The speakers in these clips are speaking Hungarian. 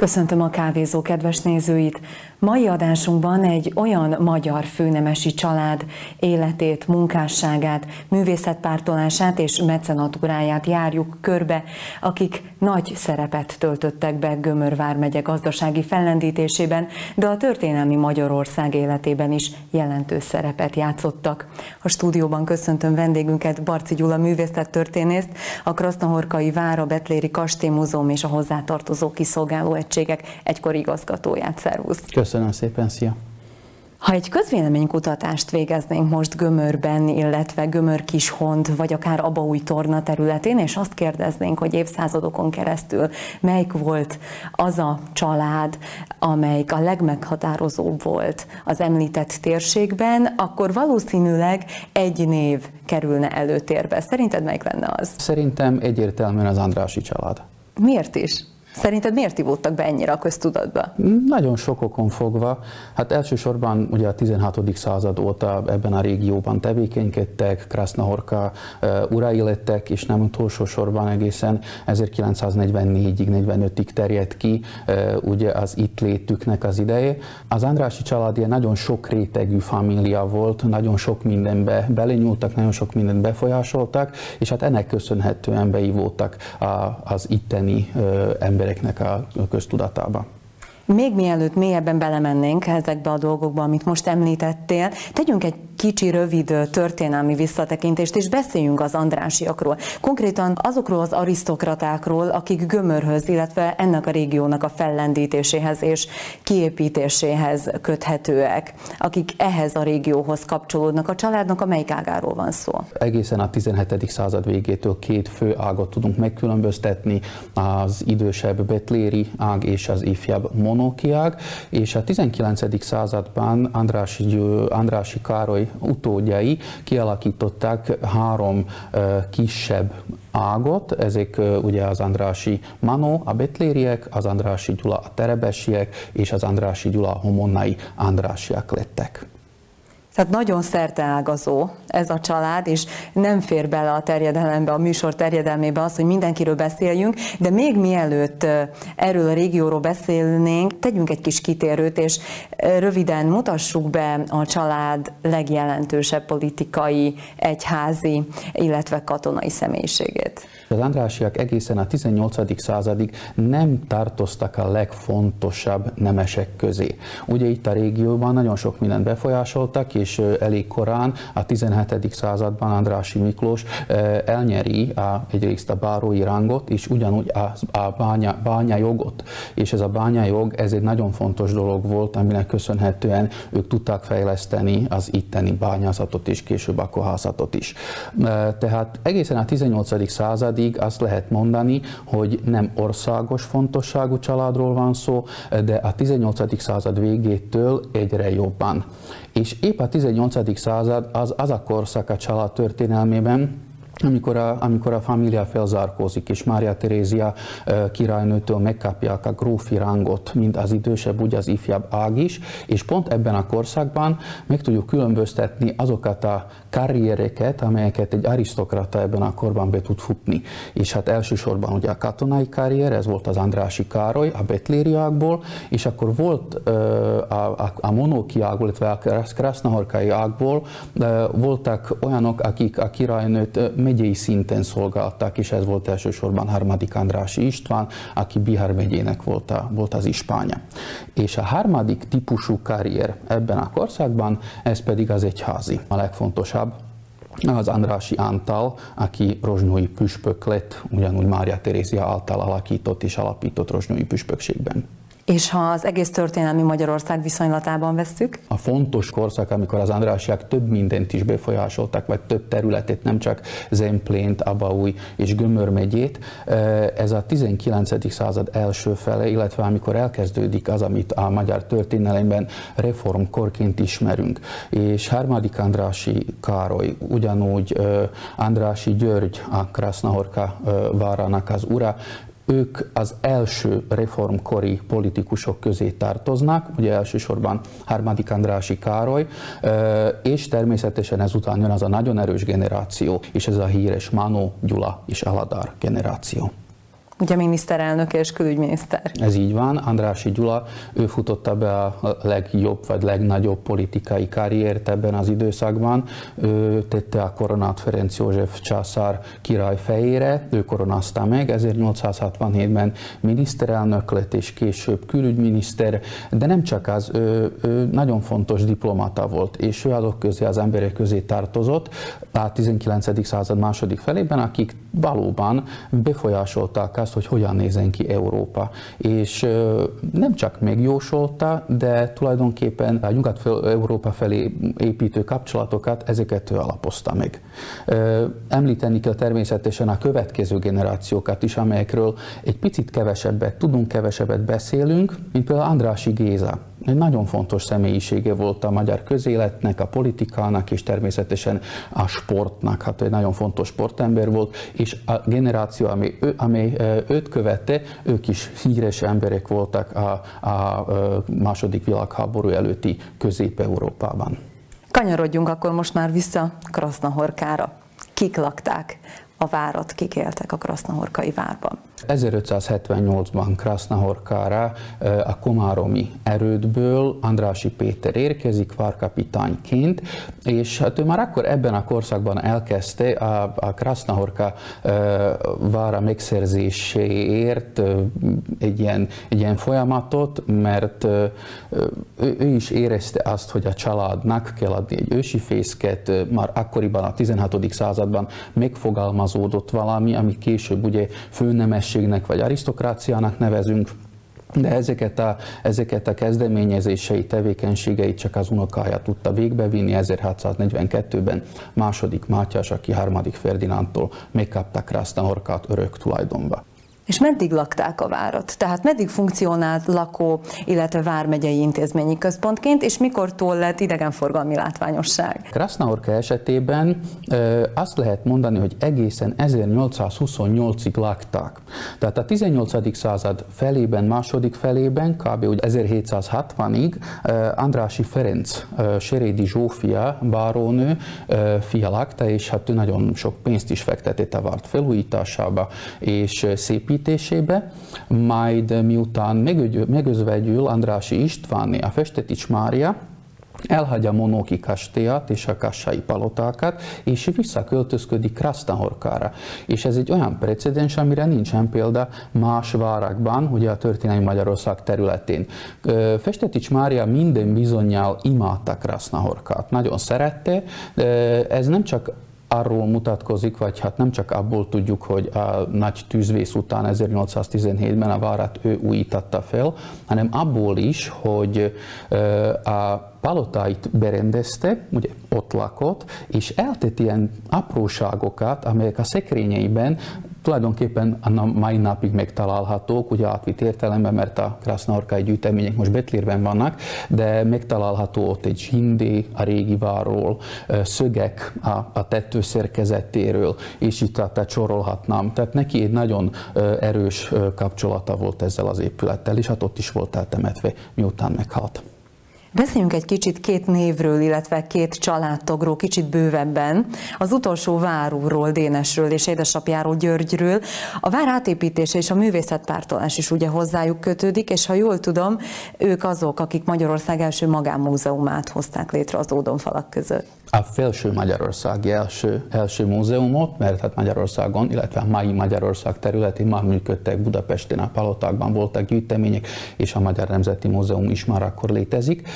Köszöntöm a kávézó kedves nézőit! Mai adásunkban egy olyan magyar főnemesi család életét, munkásságát, művészetpártolását és mecenatúráját járjuk körbe, akik nagy szerepet töltöttek be Gömör vármegye gazdasági fellendítésében, de a történelmi Magyarország életében is jelentős szerepet játszottak. A stúdióban köszöntöm vendégünket, Barci Gyula művészettörténészt, a Krasznahorkai Vára Betléri Kastélymúzeum és a hozzátartozó kiszolgáló egységek egykori igazgatóját. Szervusz! Köszönöm szépen, szia! Ha egy közvéleménykutatást végeznénk most Gömörben, illetve Gömör Kishont, vagy akár Abaúj torna területén, és azt kérdeznénk, hogy évszázadokon keresztül melyik volt az a család, amelyik a legmeghatározóbb volt az említett térségben, akkor valószínűleg egy név kerülne előtérbe. Szerinted melyik lenne az? Szerintem egyértelműen az Andrási család. Miért is? Szerinted miért ivódtak be ennyire a köztudatba? Nagyon sok okon fogva. Hát elsősorban ugye a 16. század óta ebben a régióban tevékenykedtek, Krasznahorka urai lettek, és nem utolsó sorban egészen 1944-ig, 45-ig terjedt ki ugye az itt létüknek az ideje. Az Andrási család nagyon sok rétegű família volt, nagyon sok mindenbe belenyúltak, nagyon sok mindent befolyásoltak, és hát ennek köszönhetően beivódtak az itteni emberek embereknek a köztudatába. Még mielőtt mélyebben belemennénk ezekbe a dolgokba, amit most említettél, tegyünk egy kicsi, rövid történelmi visszatekintést, és beszéljünk az Andrásiakról. Konkrétan azokról az arisztokratákról, akik Gömörhöz, illetve ennek a régiónak a fellendítéséhez és kiépítéséhez köthetőek, akik ehhez a régióhoz kapcsolódnak. A családnak a melyik ágáról van szó? Egészen a 17. század végétől két fő ágot tudunk megkülönböztetni, az idősebb betléri ág és az ifjabb monóki ág, és a 19. században Andrási, Andrási Károly utódjai kialakították három kisebb ágot, ezek ugye az Andrási Manó, a betlériek, az Andrási Gyula a terebesiek, és az Andrási Gyula a homonnai Andrásiak lettek. Tehát nagyon szerteágazó ez a család, és nem fér bele a terjedelembe, a műsor terjedelmébe az, hogy mindenkiről beszéljünk, de még mielőtt erről a régióról beszélnénk, tegyünk egy kis kitérőt, és röviden mutassuk be a család legjelentősebb politikai, egyházi, illetve katonai személyiségét. Az Andrásiak egészen a 18. századig nem tartoztak a legfontosabb nemesek közé. Ugye itt a régióban nagyon sok mindent befolyásoltak, és elég korán, a 17. században Andrási Miklós elnyeri a, egyrészt a bárói rangot, és ugyanúgy a, a bánya, bányajogot. És ez a bányajog, ez egy nagyon fontos dolog volt, aminek köszönhetően ők tudták fejleszteni az itteni bányászatot és később a kohászatot is. Tehát egészen a 18. századig azt lehet mondani, hogy nem országos fontosságú családról van szó, de a 18. század végétől egyre jobban. És épp a 18. század az, az a korszak a család történelmében, amikor a, amikor a família felzárkózik, és Mária Terézia királynőtől megkapják a grófi rangot, mint az idősebb, úgy az ifjabb ág is, és pont ebben a korszakban meg tudjuk különböztetni azokat a karriereket, amelyeket egy arisztokrata ebben a korban be tud futni. És hát elsősorban ugye a katonai karrier, ez volt az Andrási Károly, a betlériákból, és akkor volt a, a, a monókiákból, illetve a krasznahorkai ágból voltak olyanok, akik a királynőt megyei szinten szolgálták, és ez volt elsősorban harmadik Andrási István, aki Bihar megyének volt, a, volt az ispánya. És a harmadik típusú karrier ebben a korszakban, ez pedig az egyházi, a legfontosabb, az Andrási Antal, aki rozsnyói püspök lett, ugyanúgy Mária Terézia által alakított és alapított rozsnyói püspökségben. És ha az egész történelmi Magyarország viszonylatában vesszük? A fontos korszak, amikor az Andrásiak több mindent is befolyásoltak, vagy több területet, nem csak Zemplént, Abaúj és Gömör megyét, ez a 19. század első fele, illetve amikor elkezdődik az, amit a magyar történelemben reformkorként ismerünk. És harmadik Andrási Károly, ugyanúgy Andrási György, a Krasznahorka várának az ura, ők az első reformkori politikusok közé tartoznak, ugye elsősorban Harmadik Andrási Károly, és természetesen ezután jön az a nagyon erős generáció, és ez a híres Manó, Gyula és Aladár generáció. Ugye miniszterelnök és külügyminiszter. Ez így van, Andrási Gyula, ő futotta be a legjobb vagy legnagyobb politikai karriert ebben az időszakban, ő tette a koronát Ferenc József császár király fejére, ő koronázta meg, 1867-ben miniszterelnök lett és később külügyminiszter, de nem csak az, ő, ő nagyon fontos diplomata volt, és ő azok közé, az emberek közé tartozott a 19. század második felében, akik valóban befolyásolták azt, hogy hogyan nézen ki Európa. És nem csak megjósolta, de tulajdonképpen a Nyugat-Európa felé építő kapcsolatokat, ezeket ő alapozta meg. Említeni kell természetesen a következő generációkat is, amelyekről egy picit kevesebbet tudunk, kevesebbet beszélünk, mint például Andrási Géza egy nagyon fontos személyisége volt a magyar közéletnek, a politikának és természetesen a sportnak. Hát egy nagyon fontos sportember volt, és a generáció, ami, ő, ami őt követte, ők is híres emberek voltak a, a második világháború előtti Közép-Európában. Kanyarodjunk akkor most már vissza Krasznahorkára. Kik lakták a várat, kik éltek a Krasznahorkai várban? 1578-ban Krasznahorkára a komáromi erődből Andrási Péter érkezik várkapitányként, és hát ő már akkor ebben a korszakban elkezdte a, a Krasznahorka vára megszerzéséért egy ilyen, egy ilyen folyamatot, mert ő, ő is érezte azt, hogy a családnak kell adni egy ősi fészket, már akkoriban a 16. században megfogalmazódott valami, ami később ugye főnemes nemességnek vagy arisztokráciának nevezünk, de ezeket a, ezeket a kezdeményezései, tevékenységeit csak az unokája tudta végbevinni 1642-ben második Mátyás, aki harmadik Ferdinándtól megkapta Krasznahorkát örök tulajdonba. És meddig lakták a várat? Tehát meddig funkcionált lakó, illetve vármegyei intézményi központként, és mikortól lett idegenforgalmi látványosság? Krasznaorka esetében azt lehet mondani, hogy egészen 1828-ig lakták. Tehát a 18. század felében, második felében, kb. 1760-ig Andrási Ferenc, Serédi Zsófia, bárónő fia lakta, és hát ő nagyon sok pénzt is fektetett a várt felújításába, és szépít építésébe, majd miután megözvegyül Andrási Istváné a Festetics Mária, elhagyja Monóki kastélyát és a kassai palotákat, és visszaköltözködik Krasznahorkára. És ez egy olyan precedens, amire nincsen példa más várakban, ugye a történelmi Magyarország területén. Festetics Mária minden bizonyal imádta Krasznahorkát, nagyon szerette, ez nem csak arról mutatkozik, vagy hát nem csak abból tudjuk, hogy a nagy tűzvész után 1817-ben a várat ő újítatta fel, hanem abból is, hogy a palotáit berendezte, ugye ott lakott, és eltett ilyen apróságokat, amelyek a szekrényeiben tulajdonképpen a mai napig megtalálhatók, ugye átvitt értelemben, mert a krasznaorkai gyűjtemények most Betlérben vannak, de megtalálható ott egy zsindé a régi várról, szögek a, a tető szerkezetéről, és itt tehát sorolhatnám. Tehát neki egy nagyon erős kapcsolata volt ezzel az épülettel, és hát ott is volt eltemetve, miután meghalt. Beszéljünk egy kicsit két névről, illetve két családtagról, kicsit bővebben. Az utolsó várúról, Dénesről és édesapjáról, Györgyről. A vár átépítése és a művészetpártolás is ugye hozzájuk kötődik, és ha jól tudom, ők azok, akik Magyarország első magánmúzeumát hozták létre az ódonfalak között a felső Magyarországi első, első múzeumot, mert hát Magyarországon, illetve a mai Magyarország területén már működtek Budapesten, a palotákban voltak gyűjtemények, és a Magyar Nemzeti Múzeum is már akkor létezik.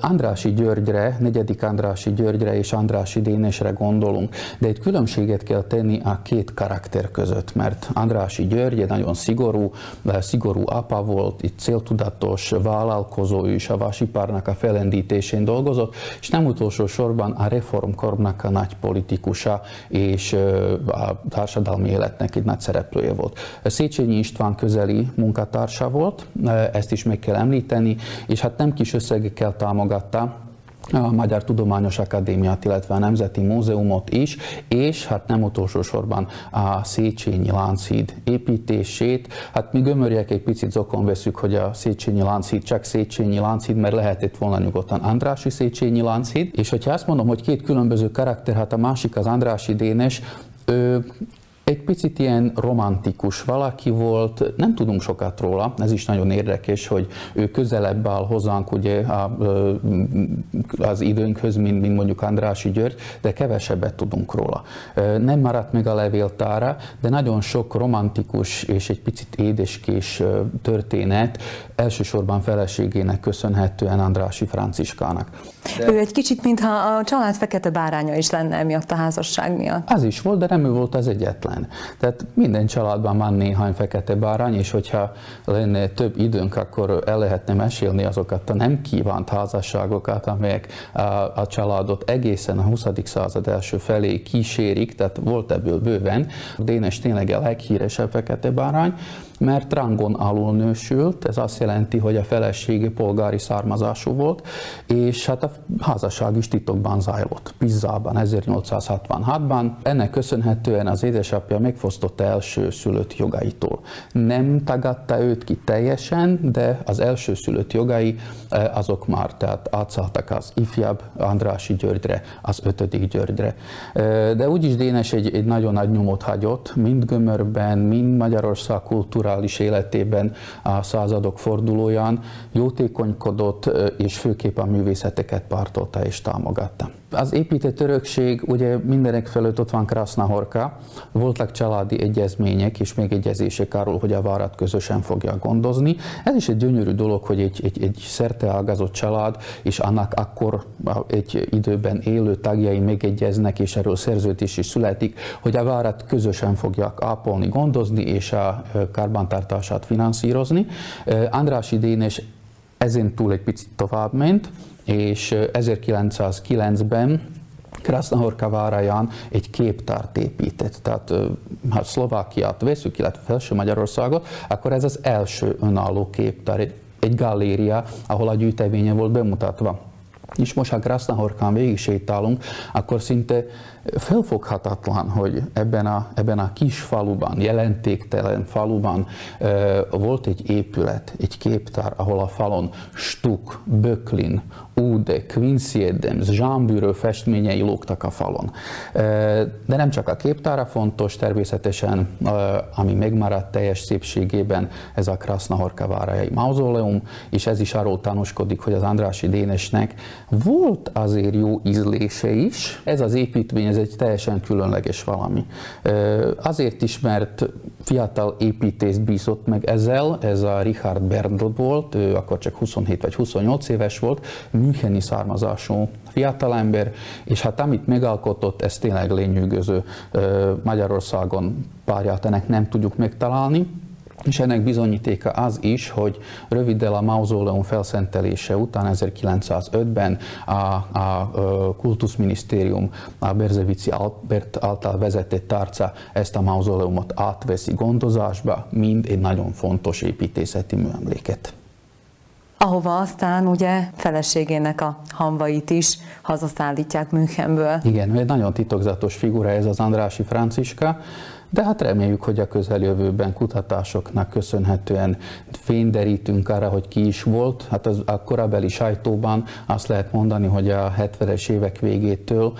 Andrási Györgyre, negyedik Andrási Györgyre és Andrási Dénesre gondolunk, de egy különbséget kell tenni a két karakter között, mert Andrási György egy nagyon szigorú, szigorú apa volt, itt céltudatos vállalkozó is a vasipárnak a felendítésén dolgozott, és nem utolsó sorban valóban a reformkornak a nagy politikusa és a társadalmi életnek egy nagy szereplője volt. Széchenyi István közeli munkatársa volt, ezt is meg kell említeni, és hát nem kis összegekkel támogatta a Magyar Tudományos Akadémiát, illetve a Nemzeti Múzeumot is, és hát nem utolsó sorban a Széchenyi Lánchíd építését. Hát mi gömörjek egy picit zokon veszük, hogy a Széchenyi Lánchíd csak Széchenyi Lánchíd, mert lehetett volna nyugodtan Andrási Széchenyi Lánchíd, és hogyha azt mondom, hogy két különböző karakter, hát a másik az Andrási Dénes, ő egy picit ilyen romantikus valaki volt, nem tudunk sokat róla, ez is nagyon érdekes, hogy ő közelebb áll hozzánk ugye az időnkhöz, mint, mint mondjuk Andrási György, de kevesebbet tudunk róla. Nem maradt meg a levéltára, de nagyon sok romantikus és egy picit édeskés történet elsősorban feleségének köszönhetően Andrási Franciskának. De... Ő egy kicsit, mintha a család fekete báránya is lenne emiatt a házasság miatt. Az is volt, de nem ő volt az egyetlen. Tehát minden családban van néhány fekete bárány, és hogyha lenne több időnk, akkor el lehetne mesélni azokat a nem kívánt házasságokat, amelyek a, a családot egészen a 20. század első felé kísérik, tehát volt ebből bőven. Dénes tényleg a leghíresebb fekete bárány, mert rangon alul nősült, ez azt jelenti, hogy a felesége polgári származású volt, és hát a házasság is titokban zajlott, Pizzában 1866-ban. Ennek köszönhetően az édesapja megfosztotta első szülött jogaitól. Nem tagadta őt ki teljesen, de az első szülött jogai eh, azok már tehát átszálltak az ifjabb Andrási Györgyre, az ötödik Györgyre. Eh, de úgyis Dénes egy, egy nagyon nagy nyomot hagyott, mind Gömörben, mind Magyarország kultúra kulturális életében a századok fordulóján jótékonykodott, és főképp a művészeteket pártolta és támogatta. Az épített örökség, ugye mindenek felett ott van Krasznahorka, voltak családi egyezmények és megegyezések arról, hogy a várat közösen fogja gondozni. Ez is egy gyönyörű dolog, hogy egy, egy, egy szerteágazott család és annak akkor egy időben élő tagjai megegyeznek, és erről szerződés is születik, hogy a várat közösen fogják ápolni, gondozni és a karbantartását finanszírozni. András Dénes ezen túl egy picit tovább ment, és 1909-ben Krasznahorka váraján egy képtárt épített. Tehát ha Szlovákiát veszük, illetve Felső Magyarországot, akkor ez az első önálló képtár, egy, egy galéria, ahol a gyűjteménye volt bemutatva. És most, ha Krasznahorkán végig sétálunk, akkor szinte felfoghatatlan, hogy ebben a, ebben a kis faluban, jelentéktelen faluban volt egy épület, egy képtár, ahol a falon Stuk, Böklin, Ude, Quincy Adams, Jean Bureau festményei lógtak a falon. De nem csak a képtára fontos, természetesen, ami megmaradt teljes szépségében, ez a Krasznahorka várajai mauzóleum, és ez is arról tanúskodik, hogy az Andrási Dénesnek volt azért jó ízlése is. Ez az építmény ez egy teljesen különleges valami. Azért is, mert fiatal építész bízott meg ezzel, ez a Richard Berndl volt, ő akkor csak 27 vagy 28 éves volt, Müncheni származású fiatalember, és hát amit megalkotott, ez tényleg lényűgöző. Magyarországon párját ennek nem tudjuk megtalálni, és ennek bizonyítéka az is, hogy röviddel a mauzóleum felszentelése után 1905-ben a, a kultuszminisztérium, a Berzevici Albert által vezetett tárca ezt a mauzóleumot átveszi gondozásba, mind egy nagyon fontos építészeti műemléket ahova aztán ugye feleségének a hamvait is hazaszállítják Münchenből. Igen, egy nagyon titokzatos figura ez az Andrási Franciska, de hát reméljük, hogy a közeljövőben kutatásoknak köszönhetően fényderítünk arra, hogy ki is volt. Hát az, a korabeli sajtóban azt lehet mondani, hogy a 70-es évek végétől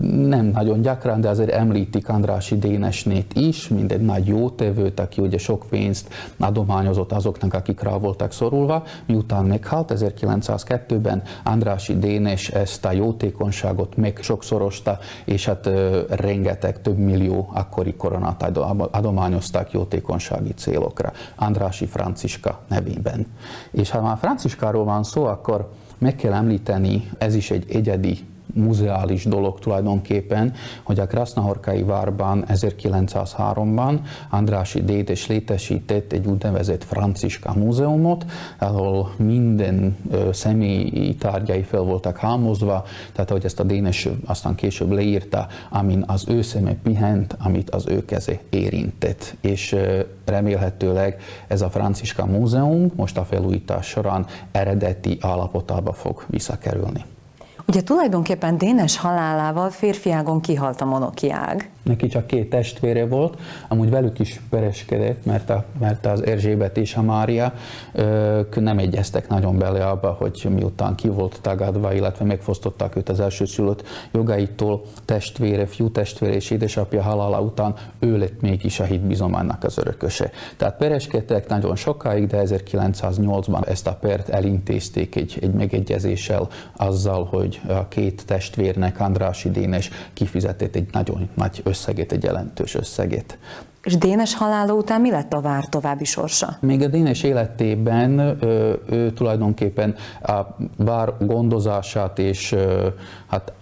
nem nagyon gyakran, de azért említik Andrási Dénesnét is, mint egy nagy jótevőt, aki ugye sok pénzt adományozott azoknak, akik rá voltak szorulva. Miután meghalt 1902-ben, Andrási Dénes ezt a jótékonyságot meg sokszorosta, és hát rengeteg, több millió akkori második koronát adományozták jótékonysági célokra, Andrási Franciska nevében. És ha már Franciskáról van szó, akkor meg kell említeni, ez is egy egyedi muzeális dolog tulajdonképpen, hogy a Krasznahorkai várban 1903-ban Andrási Dédes létesített egy úgynevezett Franciska múzeumot, ahol minden személyi tárgyai fel voltak hámozva, tehát hogy ezt a Dénes aztán később leírta, amin az ő szeme pihent, amit az ő keze érintett. És remélhetőleg ez a Franciska múzeum most a felújítás során eredeti állapotába fog visszakerülni. Ugye tulajdonképpen Dénes halálával férfiágon kihalt a monokiág. Neki csak két testvére volt, amúgy velük is pereskedett, mert, a, mert az Erzsébet és a Mária ők nem egyeztek nagyon bele abba, hogy miután ki volt tagadva, illetve megfosztották őt az első szülött jogaitól, testvére, fiú testvére és édesapja halála után ő lett mégis a hitbizománynak az örököse. Tehát pereskedtek nagyon sokáig, de 1908-ban ezt a pert elintézték egy, egy megegyezéssel azzal, hogy a két testvérnek, Andrási Dénes kifizetett egy nagyon nagy összegét, egy jelentős összegét. És Dénes halála után mi lett a vár további sorsa? Még a Dénes életében ő, ő tulajdonképpen a vár gondozását és hát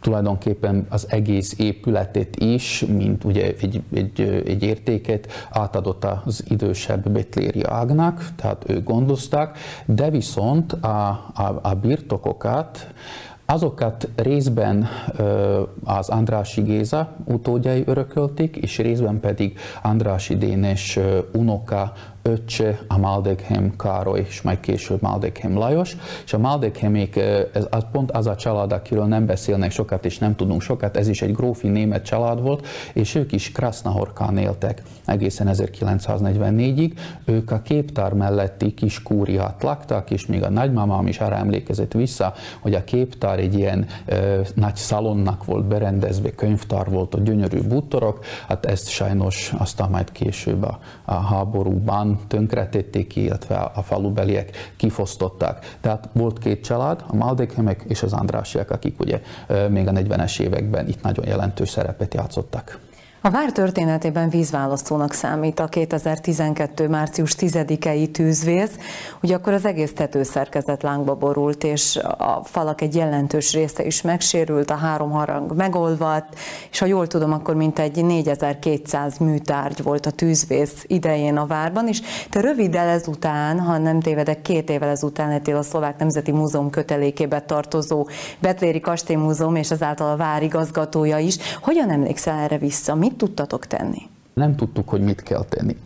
tulajdonképpen az egész épületet is, mint ugye egy, egy, egy értéket átadott az idősebb Betléri Ágnak, tehát ők gondozták, de viszont a, a, a birtokokat Azokat részben az Andrási Géza utódjai örökölték, és részben pedig Andrási Dénes unoka öccse a Maldeghem Károly, és majd később Maldeghem Lajos, és a Maldeghemék, ez az pont az a család, akiről nem beszélnek sokat, és nem tudunk sokat, ez is egy grófi német család volt, és ők is Krasznahorkán éltek egészen 1944-ig. Ők a képtár melletti kis kúriát laktak, és még a nagymamám is arra emlékezett vissza, hogy a képtár egy ilyen ö, nagy szalonnak volt berendezve, könyvtár volt, a gyönyörű bútorok, hát ezt sajnos aztán majd később a, a háborúban tönkretették, illetve a falubeliek kifosztották. Tehát volt két család, a Maldekhemek és az Andrásiak, akik ugye még a 40-es években itt nagyon jelentős szerepet játszottak. A vár történetében vízválasztónak számít a 2012. március 10-i tűzvész, hogy akkor az egész tetőszerkezet lángba borult, és a falak egy jelentős része is megsérült, a három harang megolvadt, és ha jól tudom, akkor mintegy 4200 műtárgy volt a tűzvész idején a várban, és te röviddel ezután, ha nem tévedek, két évvel ezután lettél a Szlovák Nemzeti Múzeum kötelékébe tartozó Betléri Kastélymúzeum, és ezáltal a vár igazgatója is. Hogyan emlékszel erre vissza? Mit tudtatok tenni? Nem tudtuk, hogy mit kell tenni.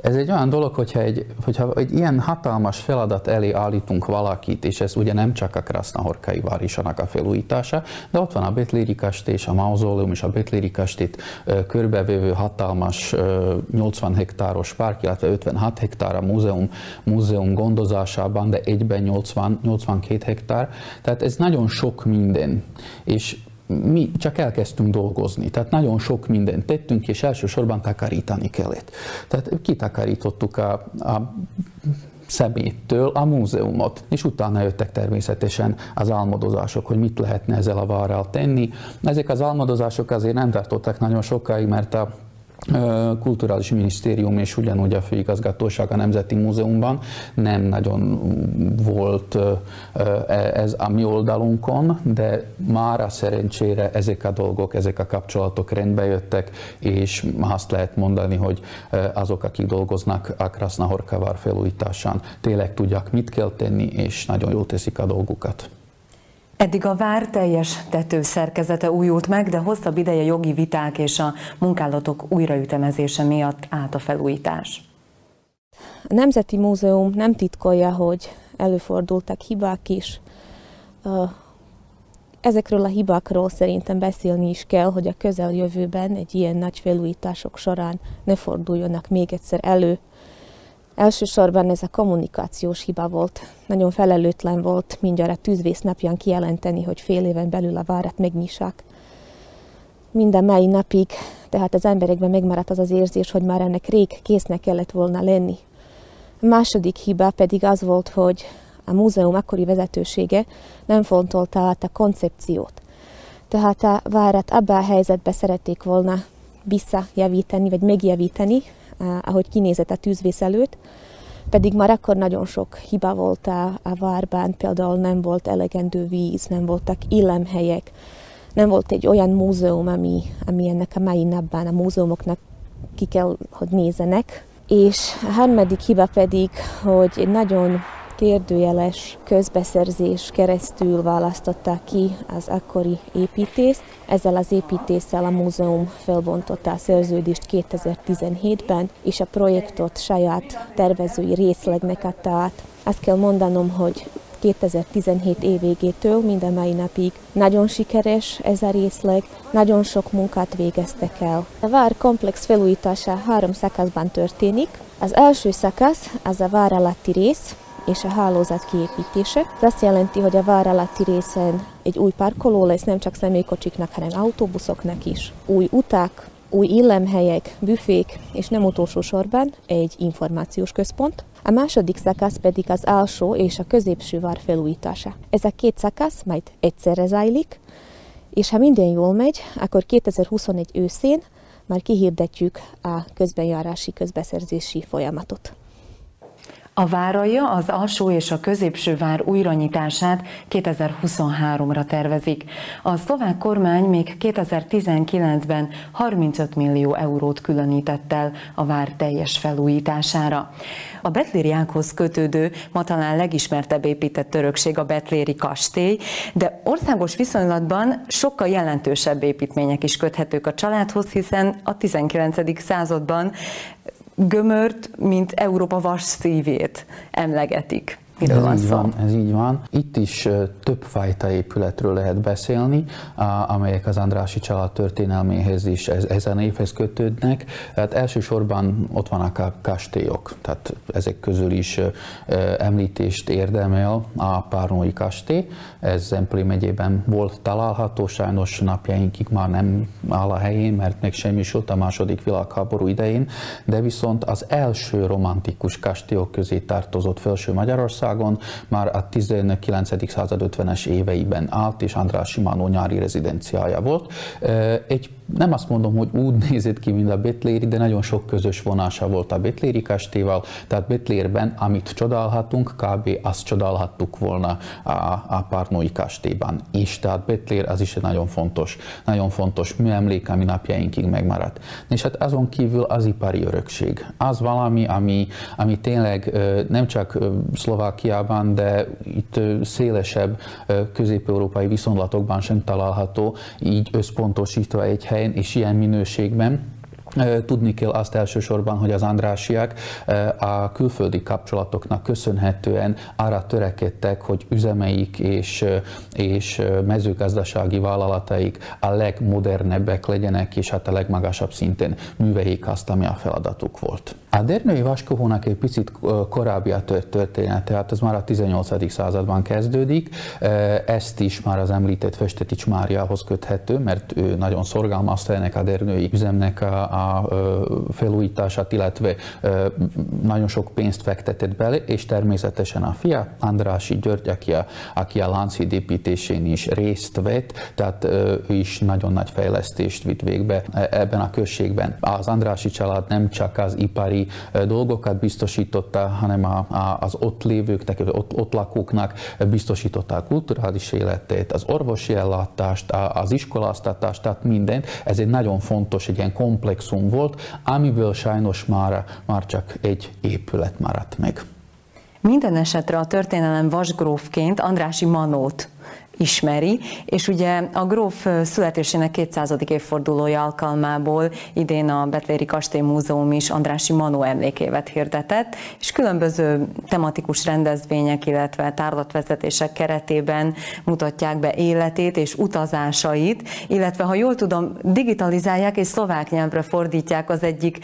Ez egy olyan dolog, hogyha egy, hogyha egy ilyen hatalmas feladat elé állítunk valakit, és ez ugye nem csak a Krasznahorkai várisának a felújítása, de ott van a Betléri kastély, a mauzóleum és a Betléri kastélyt körbevévő hatalmas 80 hektáros park, illetve 56 hektár a múzeum, múzeum gondozásában, de egyben 80, 82 hektár. Tehát ez nagyon sok minden. És mi csak elkezdtünk dolgozni, tehát nagyon sok mindent tettünk, és elsősorban takarítani kellett. Tehát kitakarítottuk a, a szeméttől a múzeumot, és utána jöttek természetesen az álmodozások, hogy mit lehetne ezzel a várral tenni. Ezek az álmodozások azért nem tartottak nagyon sokáig, mert a Kulturális Minisztérium és ugyanúgy a főigazgatóság a Nemzeti Múzeumban nem nagyon volt ez a mi oldalunkon, de már a szerencsére ezek a dolgok, ezek a kapcsolatok rendbe jöttek, és azt lehet mondani, hogy azok, akik dolgoznak a Krasznahorkavár felújításán, tényleg tudják, mit kell tenni, és nagyon jól teszik a dolgukat. Eddig a vár teljes tetőszerkezete újult meg, de hosszabb ideje jogi viták és a munkálatok újraütemezése miatt állt a felújítás. A Nemzeti Múzeum nem titkolja, hogy előfordultak hibák is. Ezekről a hibákról szerintem beszélni is kell, hogy a közeljövőben egy ilyen nagy felújítások során ne forduljonak még egyszer elő. Elsősorban ez a kommunikációs hiba volt. Nagyon felelőtlen volt mindjárt a tűzvész napján kijelenteni, hogy fél éven belül a várat megnyissák. Minden mai napig, tehát az emberekben megmaradt az az érzés, hogy már ennek rég késznek kellett volna lenni. A második hiba pedig az volt, hogy a múzeum akkori vezetősége nem fontolta át a koncepciót. Tehát a várat abban a helyzetben szerették volna visszajavítani, vagy megjavítani, ahogy kinézett a tűzvész pedig már akkor nagyon sok hiba volt a, a várban, például nem volt elegendő víz, nem voltak illemhelyek, nem volt egy olyan múzeum, ami, ami ennek a mai napban a múzeumoknak ki kell, hogy nézenek. És a harmadik hiba pedig, hogy egy nagyon kérdőjeles közbeszerzés keresztül választották ki az akkori építést. Ezzel az építéssel a múzeum felbontotta a szerződést 2017-ben, és a projektot saját tervezői részlegnek adta át. Azt kell mondanom, hogy 2017 év végétől minden mai napig. Nagyon sikeres ez a részleg, nagyon sok munkát végeztek el. A vár komplex felújítása három szakaszban történik. Az első szakasz az a vár alatti rész, és a hálózat kiépítése. Ez azt jelenti, hogy a vár alatti részen egy új parkoló lesz nem csak személykocsiknak, hanem autóbuszoknak is. Új utak, új illemhelyek, büfék, és nem utolsó sorban egy információs központ. A második szakasz pedig az alsó és a középső vár felújítása. Ez a két szakasz majd egyszerre zajlik, és ha minden jól megy, akkor 2021 őszén már kihirdetjük a közbenjárási közbeszerzési folyamatot. A váralja az alsó és a középső vár újranyitását 2023-ra tervezik. A szlovák kormány még 2019-ben 35 millió eurót különített el a vár teljes felújítására. A Betlériákhoz kötődő, ma talán legismertebb épített törökség a Betléri kastély, de országos viszonylatban sokkal jelentősebb építmények is köthetők a családhoz, hiszen a 19. században gömört, mint Európa vas szívét emlegetik. Miről ez van így szó? van, ez így van. Itt is többfajta épületről lehet beszélni, amelyek az Andrási család történelméhez is ezen évhez kötődnek. Hát elsősorban ott vannak a kastélyok, tehát ezek közül is említést érdemel a Párnói kastély. Ez Zempli megyében volt található, sajnos napjainkig már nem áll a helyén, mert még semmi sült a második világháború idején, de viszont az első romantikus kastélyok közé tartozott Felső Magyarország, Magyarországon már a 19. század 50-es éveiben állt, és András Simánó nyári rezidenciája volt. Egy nem azt mondom, hogy úgy nézett ki, mint a Betléri, de nagyon sok közös vonása volt a Betléri kastélyval, tehát Betlérben, amit csodálhatunk, kb. azt csodálhattuk volna a, a Párnói kastélyban is. Tehát Betlér az is egy nagyon fontos, nagyon fontos műemlék, ami napjainkig megmaradt. És hát azon kívül az ipari örökség. Az valami, ami, ami tényleg nem csak Szlovákiában, de itt szélesebb közép-európai viszonylatokban sem található, így összpontosítva egy helyen és ilyen minőségben, Tudni kell azt elsősorban, hogy az Andrásiak a külföldi kapcsolatoknak köszönhetően arra törekedtek, hogy üzemeik és, és mezőgazdasági vállalataik a legmodernebbek legyenek, és hát a legmagasabb szinten műveik azt, ami a feladatuk volt. A Dernői vaskohónak egy picit korábbi a történet, tehát ez már a 18. században kezdődik. Ezt is már az említett Festetics Máriához köthető, mert ő nagyon szorgalmazta ennek a Dernői üzemnek a, a felújítását, illetve nagyon sok pénzt fektetett bele, és természetesen a fia, Andrási György, aki a, aki a Lánchíd építésén is részt vett, tehát ő is nagyon nagy fejlesztést vitt végbe e, ebben a községben. Az Andrási család nem csak az ipari dolgokat biztosította, hanem a, a, az ott lévőknek, ott, ott lakóknak biztosította a kulturális életét, az orvosi ellátást, az iskoláztatást, tehát mindent. Ez egy nagyon fontos, egy ilyen komplexum volt, amiből sajnos már, már csak egy épület maradt meg. Minden esetre a történelem vasgrófként Andrási Manót ismeri, és ugye a gróf születésének 200. évfordulója alkalmából idén a Betléri Kastély Múzeum is Andrási Manó emlékévet hirdetett, és különböző tematikus rendezvények, illetve tárlatvezetések keretében mutatják be életét és utazásait, illetve ha jól tudom, digitalizálják és szlovák nyelvre fordítják az egyik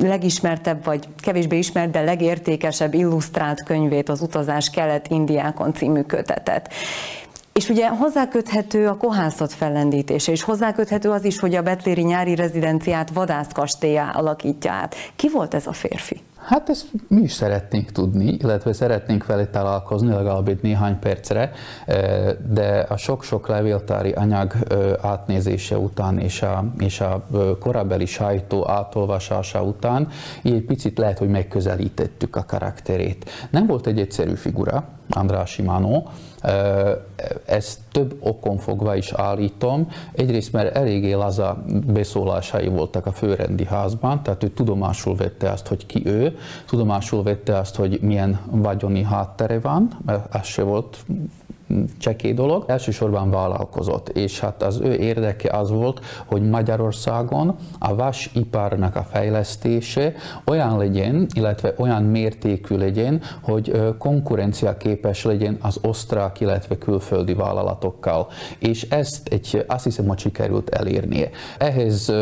legismertebb, vagy kevésbé ismert, de legértékesebb illusztrált könyvét, az Utazás Kelet-Indiákon című kötetet. És ugye hozzáköthető a kohászat fellendítése, és hozzáköthető az is, hogy a Betléri nyári rezidenciát vadászkastélyá alakítja át. Ki volt ez a férfi? Hát ezt mi is szeretnénk tudni, illetve szeretnénk vele találkozni legalább egy néhány percre, de a sok-sok levéltári anyag átnézése után és a, és a korabeli sajtó átolvasása után így picit lehet, hogy megközelítettük a karakterét. Nem volt egy egyszerű figura, András Simánó, ezt több okon fogva is állítom. Egyrészt, mert eléggé laza beszólásai voltak a főrendi házban, tehát ő tudomásul vette azt, hogy ki ő, tudomásul vette azt, hogy milyen vagyoni háttere van, mert az se volt cseké dolog, elsősorban vállalkozott, és hát az ő érdeke az volt, hogy Magyarországon a vasiparnak a fejlesztése olyan legyen, illetve olyan mértékű legyen, hogy konkurencia képes legyen az osztrák, illetve külföldi vállalatokkal. És ezt egy, azt hiszem, hogy sikerült elérnie. Ehhez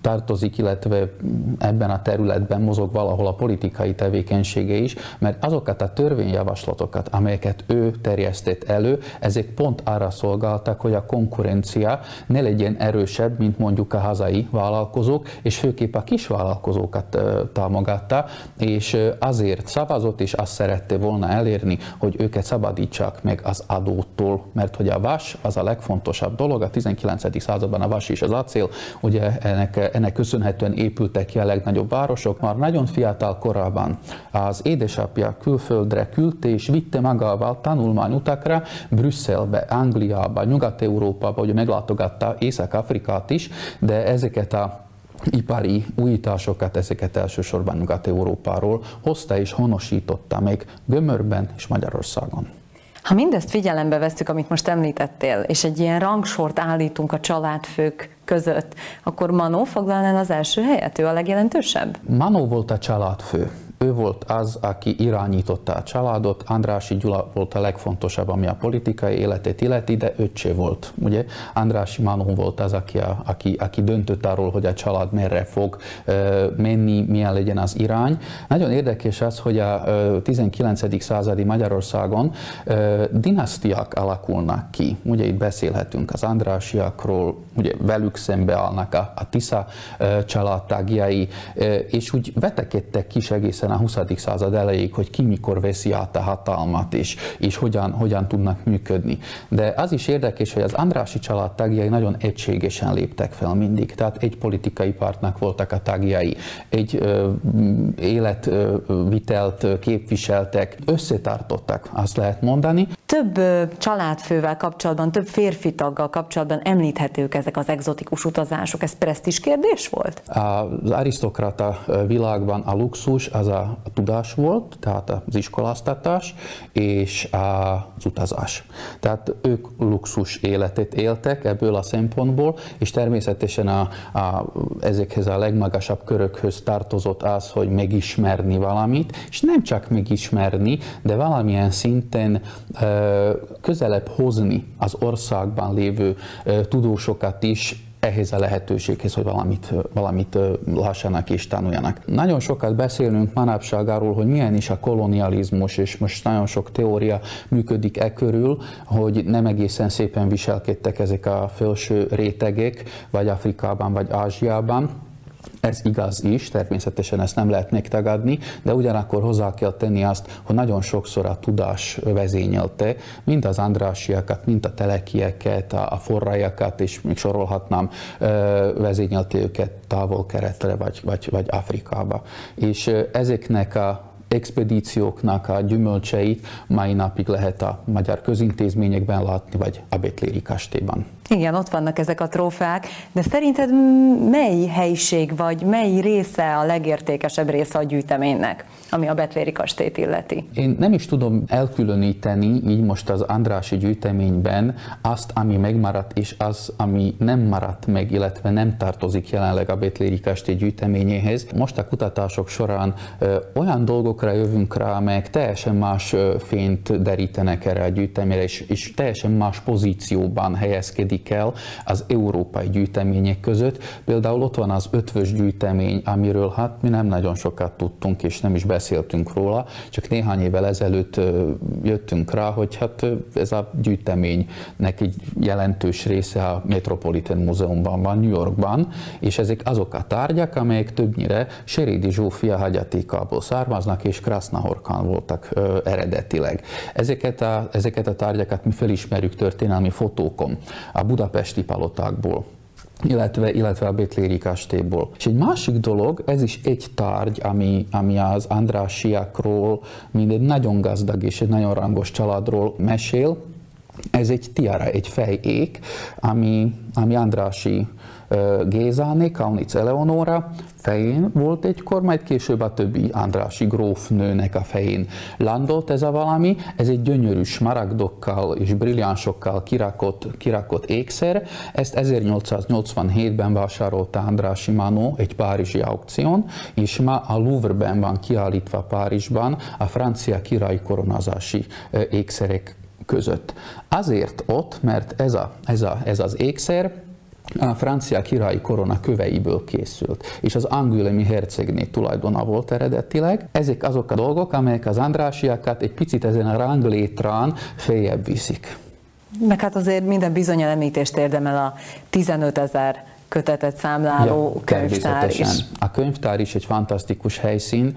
tartozik, illetve ebben a területben mozog valahol a politikai tevékenysége is, mert azokat a törvényjavaslatokat, amelyeket ő terjesztett elő, ezek pont arra szolgáltak, hogy a konkurencia ne legyen erősebb, mint mondjuk a hazai vállalkozók, és főképp a kis vállalkozókat támogatta, és azért szavazott, és azt szerette volna elérni, hogy őket szabadítsák meg az adótól, mert hogy a vas az a legfontosabb dolog, a 19. században a vas és az acél, ugye ennek, ennek köszönhetően épültek ki a legnagyobb városok, már nagyon fiatal korában az édesapja külföldre küldte és vitte magával tanulmányutakra Brüsszelbe, Angliába, Nyugat-Európába, hogy meglátogatta Észak-Afrikát is, de ezeket a ipari újításokat, ezeket elsősorban Nyugat-Európáról hozta és honosította még Gömörben és Magyarországon. Ha mindezt figyelembe vesztük, amit most említettél, és egy ilyen rangsort állítunk a családfők között, akkor Manó foglalná az első helyet? Ő a legjelentősebb? Manó volt a családfő. Ő volt az, aki irányította a családot, Andrási Gyula volt a legfontosabb, ami a politikai életét illeti, de öccse volt. Ugye Andrási Manó volt az, aki, a, aki, aki döntött arról, hogy a család merre fog menni, milyen legyen az irány. Nagyon érdekes az, hogy a 19. századi Magyarországon dinasztiák alakulnak ki. Ugye itt beszélhetünk az Andrásiakról, ugye velük szembe állnak a, a Tisza családtagjai, és úgy vetekedtek kis egészen egészen a 20. század elejéig, hogy ki mikor veszi át a hatalmat, és, és hogyan, hogyan tudnak működni. De az is érdekes, hogy az Andrási család tagjai nagyon egységesen léptek fel mindig. Tehát egy politikai pártnak voltak a tagjai, egy ö, életvitelt képviseltek, összetartottak, azt lehet mondani. Több családfővel kapcsolatban, több férfi taggal kapcsolatban említhetők ezek az egzotikus utazások. Ez presztis kérdés volt? Az arisztokrata világban a luxus az a a tudás volt, tehát az iskoláztatás és az utazás. Tehát ők luxus életet éltek ebből a szempontból, és természetesen a, a, ezekhez a legmagasabb körökhöz tartozott az, hogy megismerni valamit, és nem csak megismerni, de valamilyen szinten közelebb hozni az országban lévő tudósokat is ehhez a lehetőséghez, hogy valamit, valamit lássanak és tanuljanak. Nagyon sokat beszélünk manapság arról, hogy milyen is a kolonializmus, és most nagyon sok teória működik e körül, hogy nem egészen szépen viselkedtek ezek a felső rétegek, vagy Afrikában, vagy Ázsiában, ez igaz is, természetesen ezt nem lehet megtagadni, de ugyanakkor hozzá kell tenni azt, hogy nagyon sokszor a tudás vezényelte, mind az andrásiakat, mind a telekieket, a forrajakat, és még sorolhatnám, vezényelte őket távol-keretre vagy, vagy, vagy Afrikába. És ezeknek a expedícióknak a gyümölcseit mai napig lehet a magyar közintézményekben látni, vagy a Betléri kastélyban. Igen, ott vannak ezek a trófeák, de szerinted mely helyiség vagy mely része a legértékesebb része a gyűjteménynek, ami a Betléri kastélyt illeti? Én nem is tudom elkülöníteni így most az Andrási gyűjteményben azt, ami megmaradt, és az, ami nem maradt meg, illetve nem tartozik jelenleg a Betléri kastély gyűjteményéhez. Most a kutatások során ö, olyan dolgokra jövünk rá, amelyek teljesen más fényt derítenek erre a gyűjteményre, és, és teljesen más pozícióban helyezkedik el az európai gyűjtemények között. Például ott van az ötvös gyűjtemény, amiről hát mi nem nagyon sokat tudtunk, és nem is beszéltünk róla, csak néhány évvel ezelőtt jöttünk rá, hogy hát ez a gyűjteménynek egy jelentős része a Metropolitan Múzeumban van, New Yorkban, és ezek azok a tárgyak, amelyek többnyire Serédi Zsófia hagyatékából származnak, és Krasznahorkan voltak ö, eredetileg. Ezeket a, ezeket a tárgyakat mi felismerjük történelmi fotókon. A budapesti palotákból illetve, illetve a Betléri kastélyból. És egy másik dolog, ez is egy tárgy, ami, ami az Andrásiakról, mint egy nagyon gazdag és egy nagyon rangos családról mesél. Ez egy tiara, egy fejék, ami, ami Andrási Gézáné, Kaunic Eleonora fején volt egykor, majd később a többi Andrási grófnőnek a fején landolt ez a valami. Ez egy gyönyörű smaragdokkal és brilliánsokkal kirakott, kirakott ékszer. Ezt 1887-ben vásárolta Andrási Manó egy párizsi aukción, és ma a Louvre-ben van kiállítva Párizsban a francia királyi koronázási ékszerek között. Azért ott, mert ez, a, ez, a, ez az ékszer a francia királyi korona köveiből készült, és az angülemi hercegné tulajdona volt eredetileg. Ezek azok a dolgok, amelyek az Andrásiakat egy picit ezen a ranglétrán feljebb viszik. Meg hát azért minden bizony említést érdemel a 15 ezer kötetet számláló ja, könyvtár is. A könyvtár is egy fantasztikus helyszín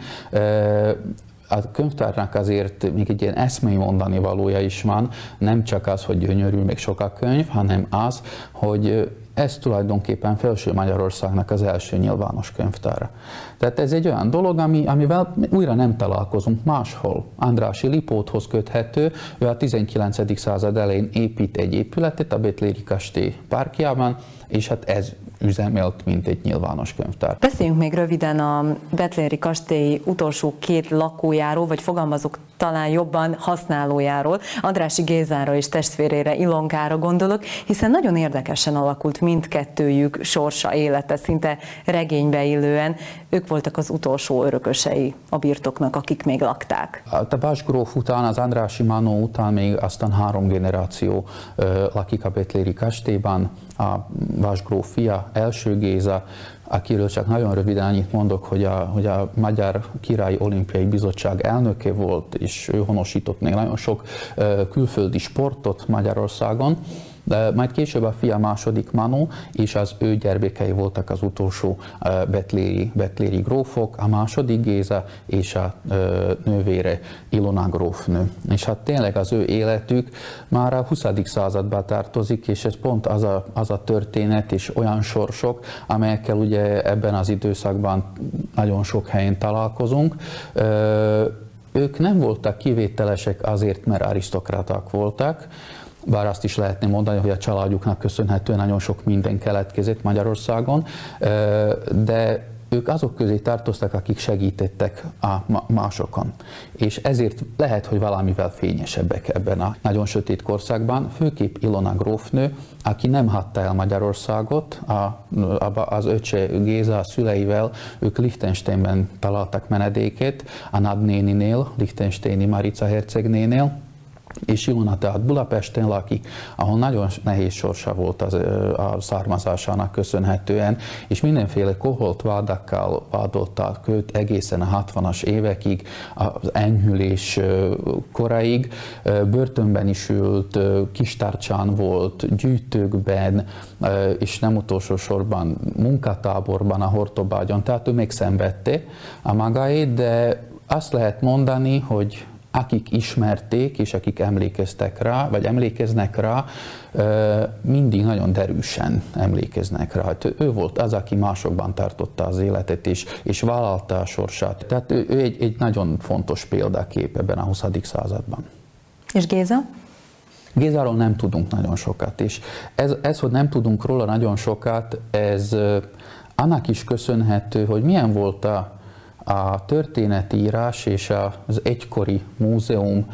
a könyvtárnak azért még egy ilyen eszmei mondani valója is van, nem csak az, hogy gyönyörű, még sok a könyv, hanem az, hogy ez tulajdonképpen Felső Magyarországnak az első nyilvános könyvtára. Tehát ez egy olyan dolog, ami, amivel újra nem találkozunk máshol. Andrási Lipóthoz köthető, ő a 19. század elején épít egy épületet a Betléri kastély párkjában, és hát ez üzemelt, mint egy nyilvános könyvtár. Beszéljünk még röviden a Betléri kastély utolsó két lakójáról, vagy fogalmazok talán jobban használójáról, Andrási Gézára és testvérére Ilonkára gondolok, hiszen nagyon érdekesen alakult mindkettőjük sorsa, élete, szinte regénybe illően. Ők voltak az utolsó örökösei a birtoknak, akik még lakták. A Vasgróf után, az Andrási Manó után még aztán három generáció lakik a Betléri kastélyban, a Vasgróf fia, első Géza, akiről csak nagyon röviden annyit mondok, hogy a, hogy a Magyar Királyi Olimpiai Bizottság elnöke volt, és ő honosított még nagyon sok külföldi sportot Magyarországon. Majd később a fia második Manu és az ő gyermekei voltak az utolsó betléri, betléri grófok, a második Géza és a nővére Ilona grófnő. És hát tényleg az ő életük már a 20. században tartozik, és ez pont az a, az a történet és olyan sorsok, amelyekkel ugye ebben az időszakban nagyon sok helyen találkozunk ők nem voltak kivételesek azért, mert arisztokraták voltak, bár azt is lehetne mondani, hogy a családjuknak köszönhetően nagyon sok minden keletkezett Magyarországon, de ők azok közé tartoztak, akik segítettek a másokon. És ezért lehet, hogy valamivel fényesebbek ebben a nagyon sötét korszakban, főképp Ilona grófnő, aki nem hatta el Magyarországot, a, az öccse Géza a szüleivel, ők Liechtensteinben találtak menedéket, a nagynéninél, Liechtensteini Marica hercegnénél, és Ilona tehát Budapesten lakik, ahol nagyon nehéz sorsa volt az, a származásának köszönhetően, és mindenféle koholt vádakkal vádolták őt egészen a 60-as évekig, az enyhülés koráig. Börtönben is ült, kistárcsán volt, gyűjtőkben, és nem utolsó sorban munkatáborban, a Hortobágyon, tehát ő még szenvedte a magáét, de azt lehet mondani, hogy akik ismerték, és akik emlékeztek rá, vagy emlékeznek rá, mindig nagyon derűsen emlékeznek rá. Hát ő volt az, aki másokban tartotta az életet, és, és vállalta a sorsát. Tehát ő, ő egy, egy nagyon fontos példakép ebben a 20. században. És Géza? Gézáról nem tudunk nagyon sokat, és ez, ez, hogy nem tudunk róla nagyon sokat, ez annak is köszönhető, hogy milyen volt a a történetírás és az egykori múzeum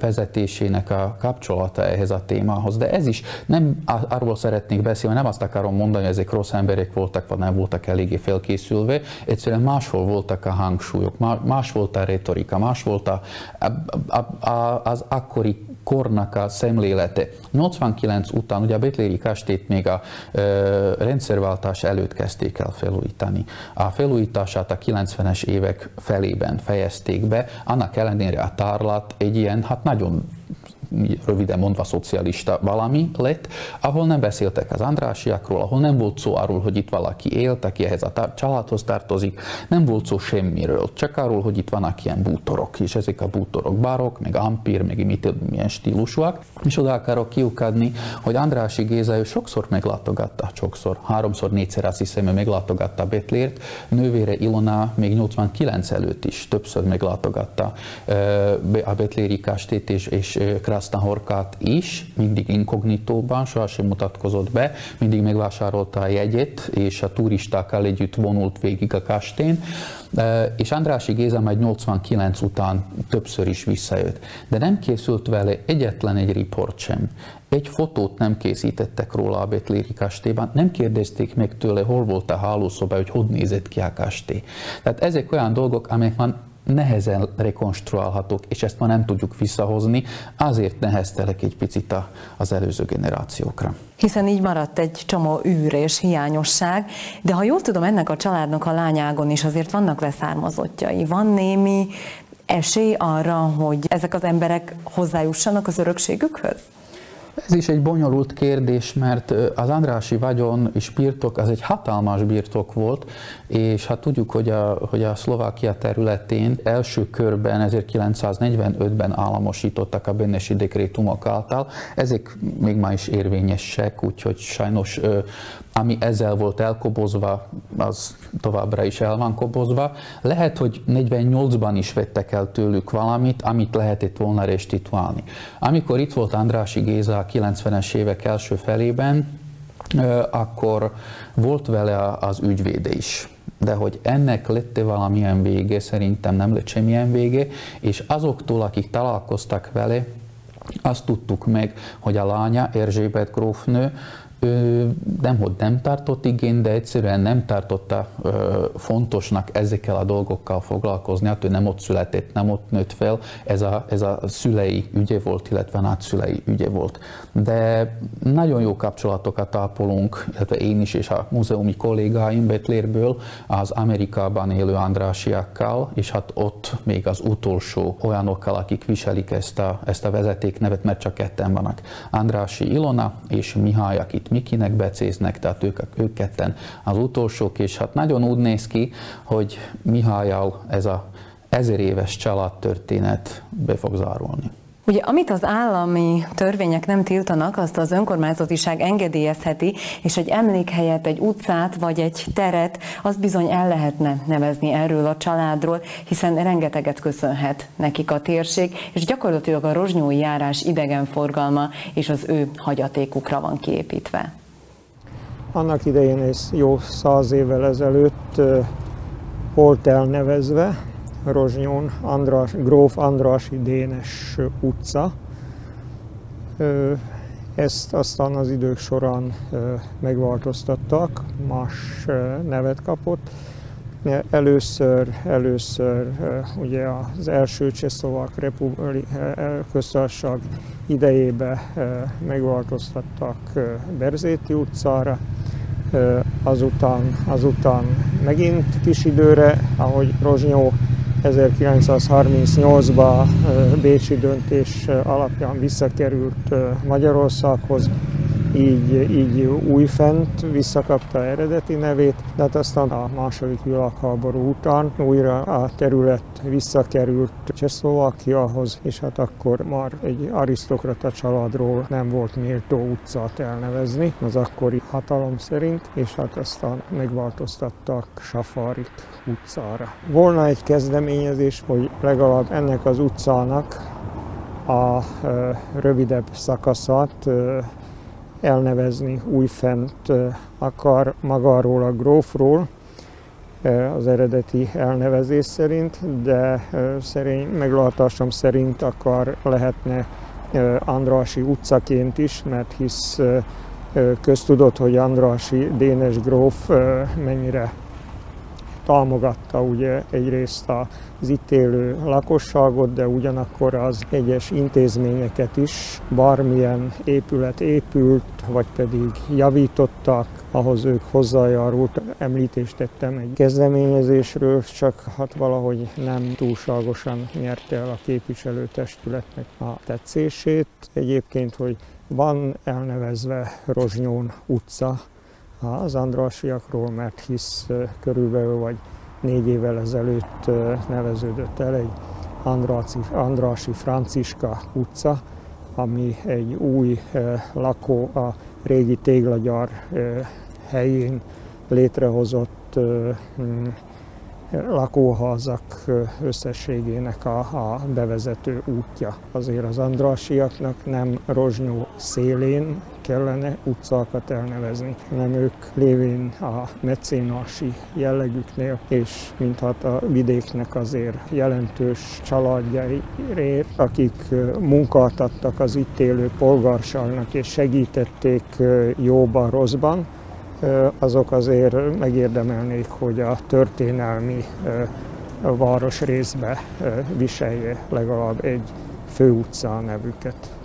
vezetésének a kapcsolata ehhez a témához. De ez is nem arról szeretnék beszélni, nem azt akarom mondani, hogy ezek rossz emberek voltak, vagy nem voltak eléggé felkészülve, egyszerűen máshol voltak a hangsúlyok, más volt a retorika, más volt a, a, a, az akkori kornak a szemlélete. 89 után, ugye a Betléri kastélyt még a ö, rendszerváltás előtt kezdték el felújítani. A felújítását a 90-es évek felében fejezték be, annak ellenére a tárlat egy ilyen, hát nagyon röviden mondva szocialista valami lett, ahol nem beszéltek az Andrásiakról, ahol nem volt szó arról, hogy itt valaki élt, aki ehhez a családhoz tartozik, nem volt szó semmiről, csak arról, hogy itt vannak ilyen bútorok, és ezek a bútorok barok, meg ampír, meg mit, milyen stílusúak, és oda akarok kiukadni, hogy Andrási Géza ő sokszor meglátogatta, sokszor, háromszor, négyszer azt hiszem, hogy meglátogatta Betlért, nővére Ilona még 89 előtt is többször meglátogatta a Betléri kastélyt és, és Horkát is, mindig inkognitóban, sohasem mutatkozott be, mindig megvásárolta a jegyét, és a turistákkal együtt vonult végig a kastén, és Andrási Géza majd 89 után többször is visszajött. De nem készült vele egyetlen egy riport sem. Egy fotót nem készítettek róla a Betléri kastélyban, nem kérdezték meg tőle, hol volt a hálószoba, hogy hogy nézett ki a kastély. Tehát ezek olyan dolgok, amelyek már nehezen rekonstruálhatók, és ezt ma nem tudjuk visszahozni, azért neheztelek egy picit az előző generációkra. Hiszen így maradt egy csomó űr és hiányosság, de ha jól tudom, ennek a családnak a lányágon is azért vannak leszármazottjai. Van némi esély arra, hogy ezek az emberek hozzájussanak az örökségükhöz? Ez is egy bonyolult kérdés, mert az Andrási vagyon és birtok, az egy hatalmas birtok volt, és hát tudjuk, hogy a, hogy a Szlovákia területén első körben 1945-ben államosítottak a Benesi dekrétumok által. Ezek még ma is érvényesek, úgyhogy sajnos ami ezzel volt elkobozva, az továbbra is el van kobozva. Lehet, hogy 48-ban is vettek el tőlük valamit, amit lehetett volna restituálni. Amikor itt volt Andrási Géza a 90-es évek első felében, akkor volt vele az ügyvéde is. De hogy ennek lett -e valamilyen vége, szerintem nem lett semmilyen vége, és azoktól, akik találkoztak vele, azt tudtuk meg, hogy a lánya, Erzsébet grófnő, nem, hogy nem tartott igény, de egyszerűen nem tartotta fontosnak ezekkel a dolgokkal foglalkozni, hát ő nem ott született, nem ott nőtt fel, ez a, ez a szülei ügye volt, illetve nagyszülei ügye volt. De nagyon jó kapcsolatokat ápolunk, illetve én is és a múzeumi kollégáim Betlérből az Amerikában élő Andrásiakkal, és hát ott még az utolsó olyanokkal, akik viselik ezt a, ezt a vezetéknevet, mert csak ketten vannak. Andrási Ilona és Mihály, akit Mikinek becéznek, tehát ők, ők ketten az utolsók, és hát nagyon úgy néz ki, hogy Mihályal ez a ezer éves családtörténet be fog zárulni. Ugye, amit az állami törvények nem tiltanak, azt az önkormányzatiság engedélyezheti, és egy emlékhelyet, egy utcát vagy egy teret, azt bizony el lehetne nevezni erről a családról, hiszen rengeteget köszönhet nekik a térség, és gyakorlatilag a rozsnyói járás idegenforgalma és az ő hagyatékukra van kiépítve. Annak idején ez jó száz évvel ezelőtt volt elnevezve, Rozsnyón, András, Gróf Andrási Dénes utca. Ezt aztán az idők során megváltoztattak, más nevet kapott. Először, először ugye az első Csehszlovák köztársaság idejébe megváltoztattak Berzéti utcára, azután, azután megint kis időre, ahogy Rozsnyó 1938-ban Bécsi döntés alapján visszakerült Magyarországhoz, így, így újfent visszakapta eredeti nevét, de hát aztán a második világháború után újra a terület visszakerült Csehszlovákiahoz, és hát akkor már egy arisztokrata családról nem volt méltó utcát elnevezni az akkori hatalom szerint, és hát aztán megváltoztattak Safarit utcára. Volna egy kezdeményezés, hogy legalább ennek az utcának a rövidebb szakaszát elnevezni újfent akar magáról a grófról, az eredeti elnevezés szerint, de szerint, meglátásom szerint akar lehetne Andrási utcaként is, mert hisz köztudott, hogy Andrási Dénes gróf mennyire támogatta ugye egyrészt az itt élő lakosságot, de ugyanakkor az egyes intézményeket is, bármilyen épület épült, vagy pedig javítottak, ahhoz ők hozzájárult. Említést tettem egy kezdeményezésről, csak hát valahogy nem túlságosan nyerte el a képviselőtestületnek a tetszését. Egyébként, hogy van elnevezve Rozsnyón utca, az andrásiakról, mert hisz körülbelül vagy négy évvel ezelőtt neveződött el egy Andrási, Andrási Franciska utca, ami egy új lakó a régi téglagyar helyén létrehozott lakóházak összességének a, a bevezető útja. Azért az andrásiaknak nem Rozsnyó szélén kellene utcákat elnevezni, hanem ők lévén a mecénási jellegüknél, és mintha a vidéknek azért jelentős családjairért, akik munkát adtak az itt élő polgárságnak, és segítették jóban, rosszban, azok azért megérdemelnék, hogy a történelmi városrészbe viselje legalább egy főutca nevüket.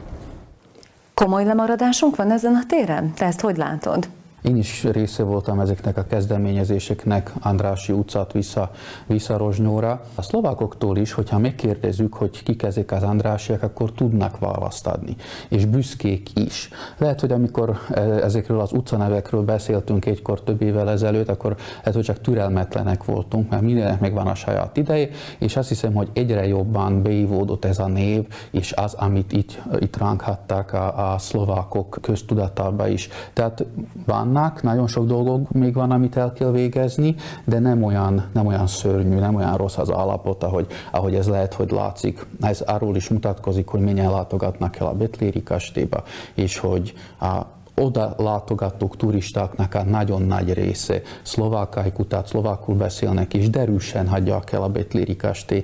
Komoly lemaradásunk van ezen a téren? Te ezt hogy látod? Én is része voltam ezeknek a kezdeményezéseknek, Andrási utcát vissza, vissza Rozsnyóra. A szlovákoktól is, hogyha megkérdezzük, hogy kik ezek az Andrásiak, akkor tudnak választ adni, és büszkék is. Lehet, hogy amikor e, ezekről az utcanevekről beszéltünk egykor több évvel ezelőtt, akkor lehet, hogy csak türelmetlenek voltunk, mert mindenek megvan a saját ideje, és azt hiszem, hogy egyre jobban beívódott ez a név, és az, amit itt, itt ránkhatták a, a szlovákok köztudatába is. Tehát van vannak, nagyon sok dolgok még van, amit el kell végezni, de nem olyan, nem olyan szörnyű, nem olyan rossz az állapot, ahogy, ahogy ez lehet, hogy látszik. Ez arról is mutatkozik, hogy mennyien látogatnak el a Betléri kastélyba, és hogy a oda látogatók turistáknak a nagyon nagy része szlovákaik, tehát szlovákul beszélnek, és derűsen hagyják el a Betléri kastély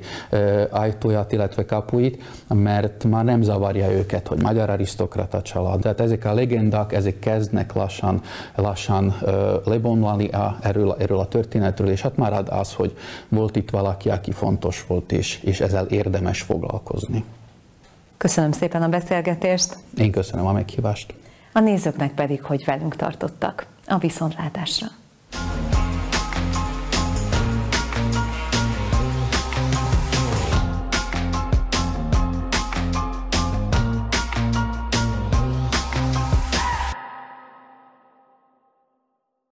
ajtóját, illetve kapuit, mert már nem zavarja őket, hogy magyar arisztokrata család. Tehát ezek a legendák, ezek kezdnek lassan, lassan lebomlani a, erről, erről a történetről, és hát már az, hogy volt itt valaki, aki fontos volt, és, és ezzel érdemes foglalkozni. Köszönöm szépen a beszélgetést. Én köszönöm a meghívást a nézőknek pedig, hogy velünk tartottak. A viszontlátásra!